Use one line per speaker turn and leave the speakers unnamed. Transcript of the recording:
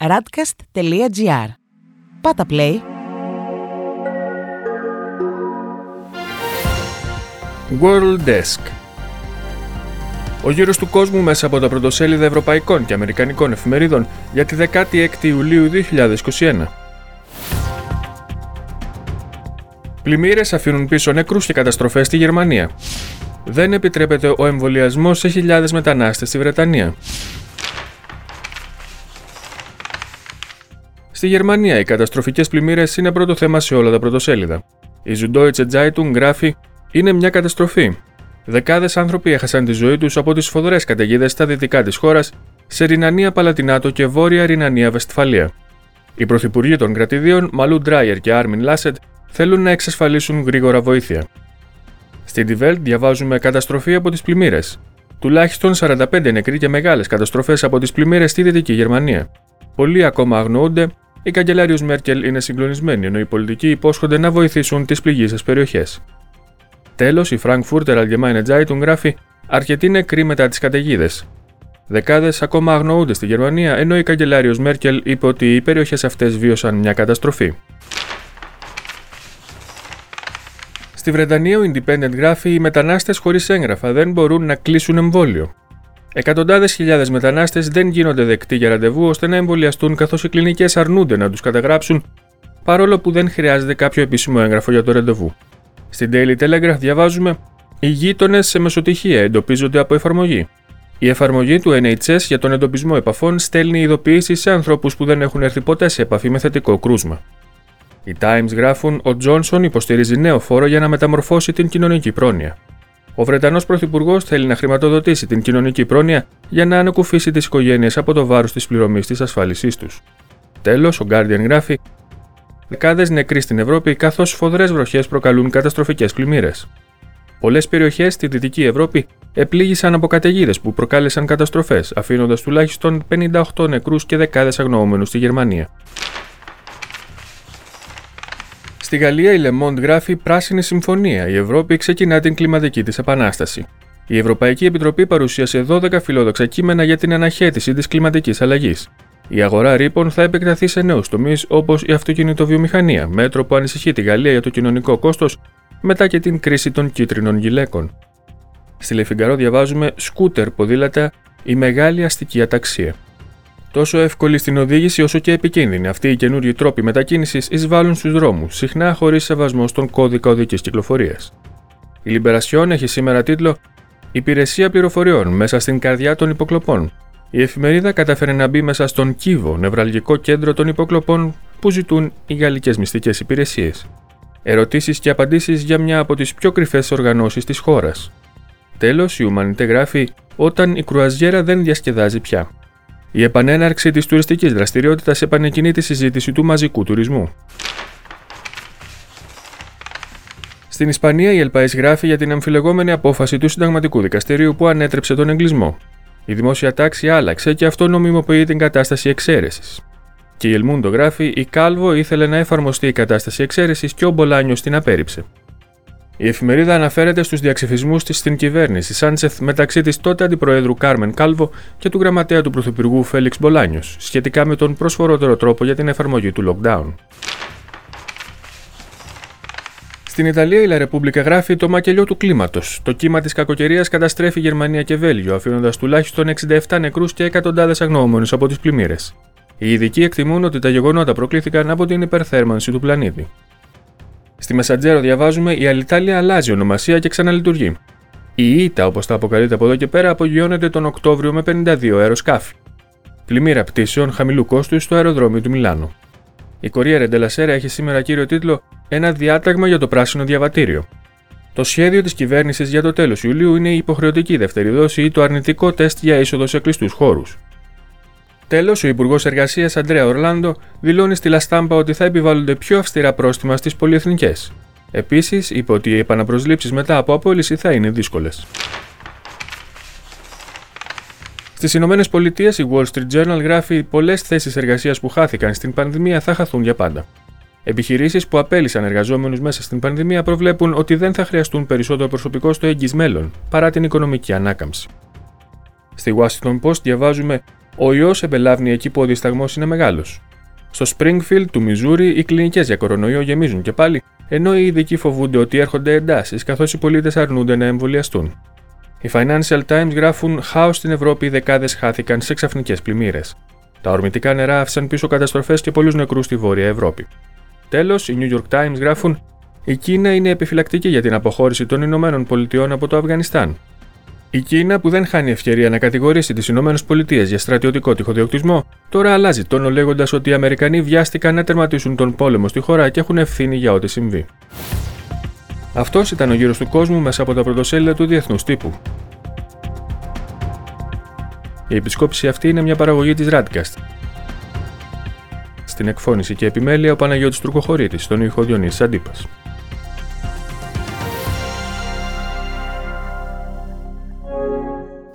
radcast.gr. Πάτα play.
World Desk Ο γύρος του κόσμου μέσα από τα πρωτοσέλιδα ευρωπαϊκών και αμερικανικών εφημερίδων για τη 16η Ιουλίου 2021. Πλημμύρες αφήνουν πίσω νεκρούς και καταστροφές στη Γερμανία. Δεν επιτρέπεται ο εμβολιασμός σε χιλιάδες μετανάστες στη Βρετανία. Στη Γερμανία, οι καταστροφικές πλημμύρες είναι πρώτο θέμα σε όλα τα πρωτοσέλιδα. Η Süddeutsche Zeitung γράφει: Είναι μια καταστροφή. Δεκάδες άνθρωποι έχασαν τη ζωή τους από τις σφοδρέ καταιγίδες στα δυτικά της χώρας, σε Ρινανία Παλατινάτο και Βόρεια Ρινανία Βεστφαλία. Οι πρωθυπουργοί των κρατηδίων, Μαλού Ντράιερ και Άρμιν Λάσετ, θέλουν να εξασφαλίσουν γρήγορα βοήθεια. Στην Die διαβάζουμε καταστροφή από τις πλημμύρες. Τουλάχιστον 45 νεκροί και μεγάλες καταστροφές από τις πλημμύρες στη Δυτική Γερμανία. Πολλοί ακόμα αγνοούνται, η καγκελάριος Μέρκελ είναι συγκλονισμένη, ενώ οι πολιτικοί υπόσχονται να βοηθήσουν τις πληγήσει περιοχές. Τέλος, η Frankfurter Allgemeine Zeitung γράφει: Αρκετοί νεκροί μετά τις καταιγίδες. Δεκάδες ακόμα αγνοούνται στη Γερμανία, ενώ η καγκελάριος Μέρκελ είπε ότι οι περιοχές αυτές βίωσαν μια καταστροφή. Στη Βρετανία, ο Independent γράφει: Οι μετανάστες χωρίς έγγραφα δεν μπορούν να κλείσουν εμβόλιο. Εκατοντάδες χιλιάδες μετανάστες δεν γίνονται δεκτοί για ραντεβού ώστε να εμβολιαστούν καθώς οι κλινικές αρνούνται να τους καταγράψουν, παρόλο που δεν χρειάζεται κάποιο επίσημο έγγραφο για το ραντεβού. Στην Daily Telegraph διαβάζουμε: Οι γείτονες σε μεσοτυχία εντοπίζονται από εφαρμογή. Η εφαρμογή του NHS για τον εντοπισμό επαφών στέλνει ειδοποιήσεις σε ανθρώπου που δεν έχουν έρθει ποτέ σε επαφή με θετικό κρούσμα. Οι Times γράφουν: Ο Τζόνσον υποστηρίζει νέο φόρο για να μεταμορφώσει την κοινωνική πρόνοια. Ο Βρετανός Πρωθυπουργός θέλει να χρηματοδοτήσει την κοινωνική πρόνοια για να ανακουφίσει τις οικογένειες από το βάρος της πληρωμής της ασφάλισής τους. Τέλος, ο Guardian γράφει: Δεκάδες νεκροί στην Ευρώπη, καθώς σφοδρέ βροχές προκαλούν καταστροφικές πλημμύρες. Πολλές περιοχές στη Δυτική Ευρώπη επλήγησαν από καταιγίδες που προκάλεσαν καταστροφές, αφήνοντας τουλάχιστον 58 νεκρούς και δεκάδες αγνοούμενους στη Γερμανία. Στη Γαλλία η Le Monde γράφει Πράσινη Συμφωνία. Η Ευρώπη ξεκινά την κλιματική της επανάσταση. Η Ευρωπαϊκή Επιτροπή παρουσίασε 12 φιλόδοξα κείμενα για την αναχέτηση της κλιματικής αλλαγής. Η αγορά ρήπων θα επεκταθεί σε νέους τομείς όπως η αυτοκινητοβιομηχανία, μέτρο που ανησυχεί τη Γαλλία για το κοινωνικό κόστος μετά και την κρίση των κίτρινων γυλαίκων. Στη Λεφιγκαρό διαβάζουμε σκούτερ ποδήλατα, η μεγάλη αστική αταξία. Τόσο εύκολη στην οδήγηση όσο και επικίνδυνη, αυτοί οι καινούριοι τρόποι μετακίνησης εισβάλλουν στους δρόμους, συχνά χωρίς σεβασμό στον κώδικα οδικής κυκλοφορίας. Η Λιμπερασιόν έχει σήμερα τίτλο Υπηρεσία πληροφοριών μέσα στην καρδιά των υποκλοπών. Η εφημερίδα κατάφερε να μπει μέσα στον κύβο, νευραλγικό κέντρο των υποκλοπών που ζητούν οι γαλλικές μυστικές υπηρεσίες. Ερωτήσεις και απαντήσεις για μια από τις πιο κρυφές οργανώσεις της χώρας. Τέλος, η Ουμανιτέ γράφει: Όταν η κρουαζιέρα δεν διασκεδάζει πια. Η επανέναρξη της τουριστικής δραστηριότητας επανεκκινεί τη συζήτηση του μαζικού τουρισμού. Στην Ισπανία, η Ελπαή γράφει για την αμφιλεγόμενη απόφαση του Συνταγματικού Δικαστηρίου που ανέτρεψε τον εγκλισμό. Η δημόσια τάξη άλλαξε και αυτό νομιμοποιεί την κατάσταση εξαίρεσης. Και η Ελμούντο γράφει: Η Κάλβο ήθελε να εφαρμοστεί η κατάσταση εξαίρεσης και ο Μπολάνιος την απέρριψε. Η εφημερίδα αναφέρεται στους διαξυφισμούς της στην κυβέρνηση Σάντσεθ μεταξύ της τότε αντιπροέδρου Κάρμεν Κάλβο και του γραμματέα του Πρωθυπουργού Φέληξ Μπολάνιος σχετικά με τον προσφορότερο τρόπο για την εφαρμογή του lockdown. Στην Ιταλία, η Λα Ρεπούμπλικα γράφει το μακελιό του κλίματος. Το κύμα της κακοκαιρίας καταστρέφει Γερμανία και Βέλγιο, αφήνοντας τουλάχιστον 67 νεκρούς και εκατοντάδες αγνοούμενου από τις πλημμύρες. Οι ειδικοί εκτιμούν ότι τα γεγονότα προκλήθηκαν από την υπερθέρμανση του πλανήτη. Στη Μεσαντζέρο διαβάζουμε η Αλιτάλια αλλάζει ονομασία και ξαναλειτουργεί. Η ΙΤΑ, όπως τα αποκαλείται από εδώ και πέρα, απογειώνεται τον Οκτώβριο με 52 αεροσκάφη. Πλημμύρα πτήσεων χαμηλού κόστου στο αεροδρόμιο του Μιλάνου. Η Κορία Ρεντελασέρα έχει σήμερα κύριο τίτλο Ένα διάταγμα για το πράσινο διαβατήριο. Το σχέδιο της κυβέρνησης για το τέλος Ιουλίου είναι η υποχρεωτική δεύτερη δόση ή το αρνητικό τεστ για είσοδο σε κλειστούς χώρους. Τέλος, ο Υπουργός Εργασίας Αντρέα Ορλάντο δηλώνει στη Λαστάμπα ότι θα επιβάλλονται πιο αυστηρά πρόστιμα στις πολυεθνικές. Επίσης, είπε ότι οι επαναπροσλήψεις μετά από απόλυση θα είναι δύσκολες. Στις Ηνωμένες Πολιτείες, η Wall Street Journal γράφει πολλές θέσεις εργασίας που χάθηκαν στην πανδημία θα χαθούν για πάντα. Επιχειρήσεις που απέλησαν εργαζόμενους μέσα στην πανδημία προβλέπουν ότι δεν θα χρειαστούν περισσότερο προσωπικό στο εγγύ μέλλον, παρά την οικονομική ανάκαμψη. Στη Washington Post διαβάζουμε Ο ιός εμπελάβνει εκεί που ο δισταγμός είναι μεγάλος. Στο Springfield του Μιζούρι, οι κλινικές για κορονοϊό γεμίζουν και πάλι, ενώ οι ειδικοί φοβούνται ότι έρχονται εντάσεις καθώς οι πολίτες αρνούνται να εμβολιαστούν. Οι Financial Times γράφουν: Χάος στην Ευρώπη, οι δεκάδες χάθηκαν σε ξαφνικές πλημμύρες. Τα ορμητικά νερά άφησαν πίσω καταστροφές και πολλούς νεκρούς στη Βόρεια Ευρώπη. Τέλος, οι New York Times γράφουν: Η Κίνα είναι επιφυλακτική για την αποχώρηση των Ηνωμένων Πολιτειών από το Αφγανιστάν. Η Κίνα, που δεν χάνει ευκαιρία να κατηγορήσει τις ΗΠΑ για στρατιωτικό τυχοδιοκτισμό, τώρα αλλάζει τόνο λέγοντας ότι οι Αμερικανοί βιάστηκαν να τερματίσουν τον πόλεμο στη χώρα και έχουν ευθύνη για ό,τι συμβεί. Αυτός ήταν ο γύρος του κόσμου μέσα από τα πρωτοσέλιδα του Διεθνούς Τύπου. Η επισκόπηση αυτή είναι μια παραγωγή της Radcast. Στην εκφώνηση και επιμέλεια ο Παναγιώτης Τουρκοχωρήτης, στον ήχο Διονύσης Αντίπας.